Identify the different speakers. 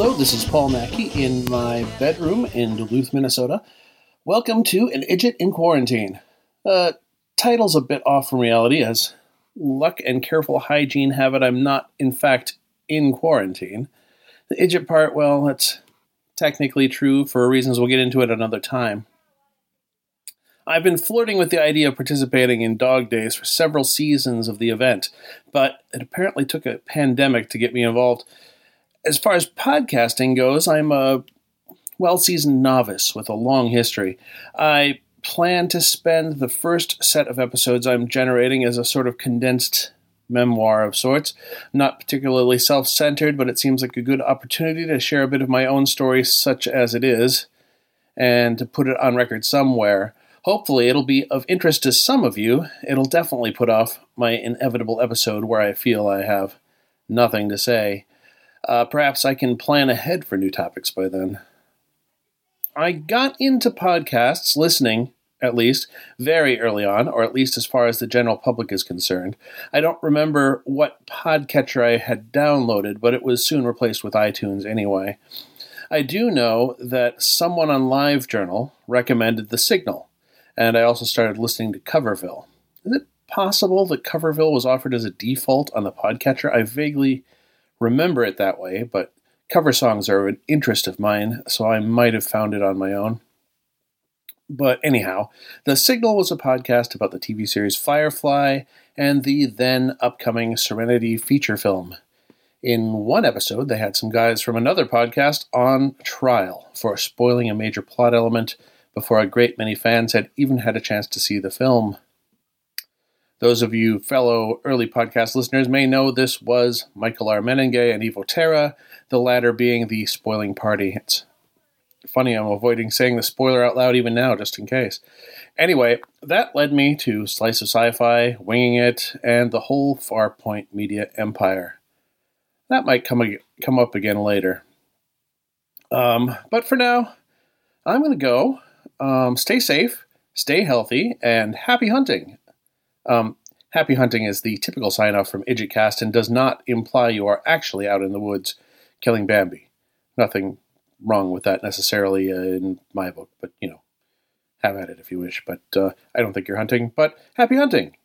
Speaker 1: Hello, this is Paul Mackey in my bedroom in Duluth, Minnesota. Welcome to An Idjit in Quarantine. Uh, title's a bit off from reality, as luck and careful hygiene have it I'm not, in fact, in quarantine. The Idjit part, well, that's technically true for reasons we'll get into at another time. I've been flirting with the idea of participating in Dog Days for several seasons of the event, but it apparently took a pandemic to get me involved. As far as podcasting goes, I'm a well seasoned novice with a long history. I plan to spend the first set of episodes I'm generating as a sort of condensed memoir of sorts. Not particularly self centered, but it seems like a good opportunity to share a bit of my own story, such as it is, and to put it on record somewhere. Hopefully, it'll be of interest to some of you. It'll definitely put off my inevitable episode where I feel I have nothing to say. Uh, perhaps I can plan ahead for new topics by then. I got into podcasts, listening at least, very early on, or at least as far as the general public is concerned. I don't remember what podcatcher I had downloaded, but it was soon replaced with iTunes anyway. I do know that someone on LiveJournal recommended The Signal, and I also started listening to Coverville. Is it possible that Coverville was offered as a default on the podcatcher? I vaguely remember it that way, but cover songs are an interest of mine, so I might have found it on my own. But anyhow, The Signal was a podcast about the TV series Firefly and the then upcoming Serenity feature film. In one episode, they had some guys from another podcast on trial for spoiling a major plot element before a great many fans had even had a chance to see the film. Those of you fellow early podcast listeners may know this was Michael R. Mennenga and Evo Terra, the latter being the spoiling party. It's funny I'm avoiding saying the spoiler out loud even now, just in case. Anyway, that led me to Slice of Sci Fi, Winging It, and the whole Farpoint Media empire. That might come, come up again later. Um, but for now, I'm going to go um, stay safe, stay healthy, and happy hunting. Um, happy hunting is the typical sign off from Idjitcast and does not imply you are actually out in the woods killing Bambi. Nothing wrong with that necessarily uh, in my book, but you know, have at it if you wish. But uh, I don't think you're hunting, but happy hunting.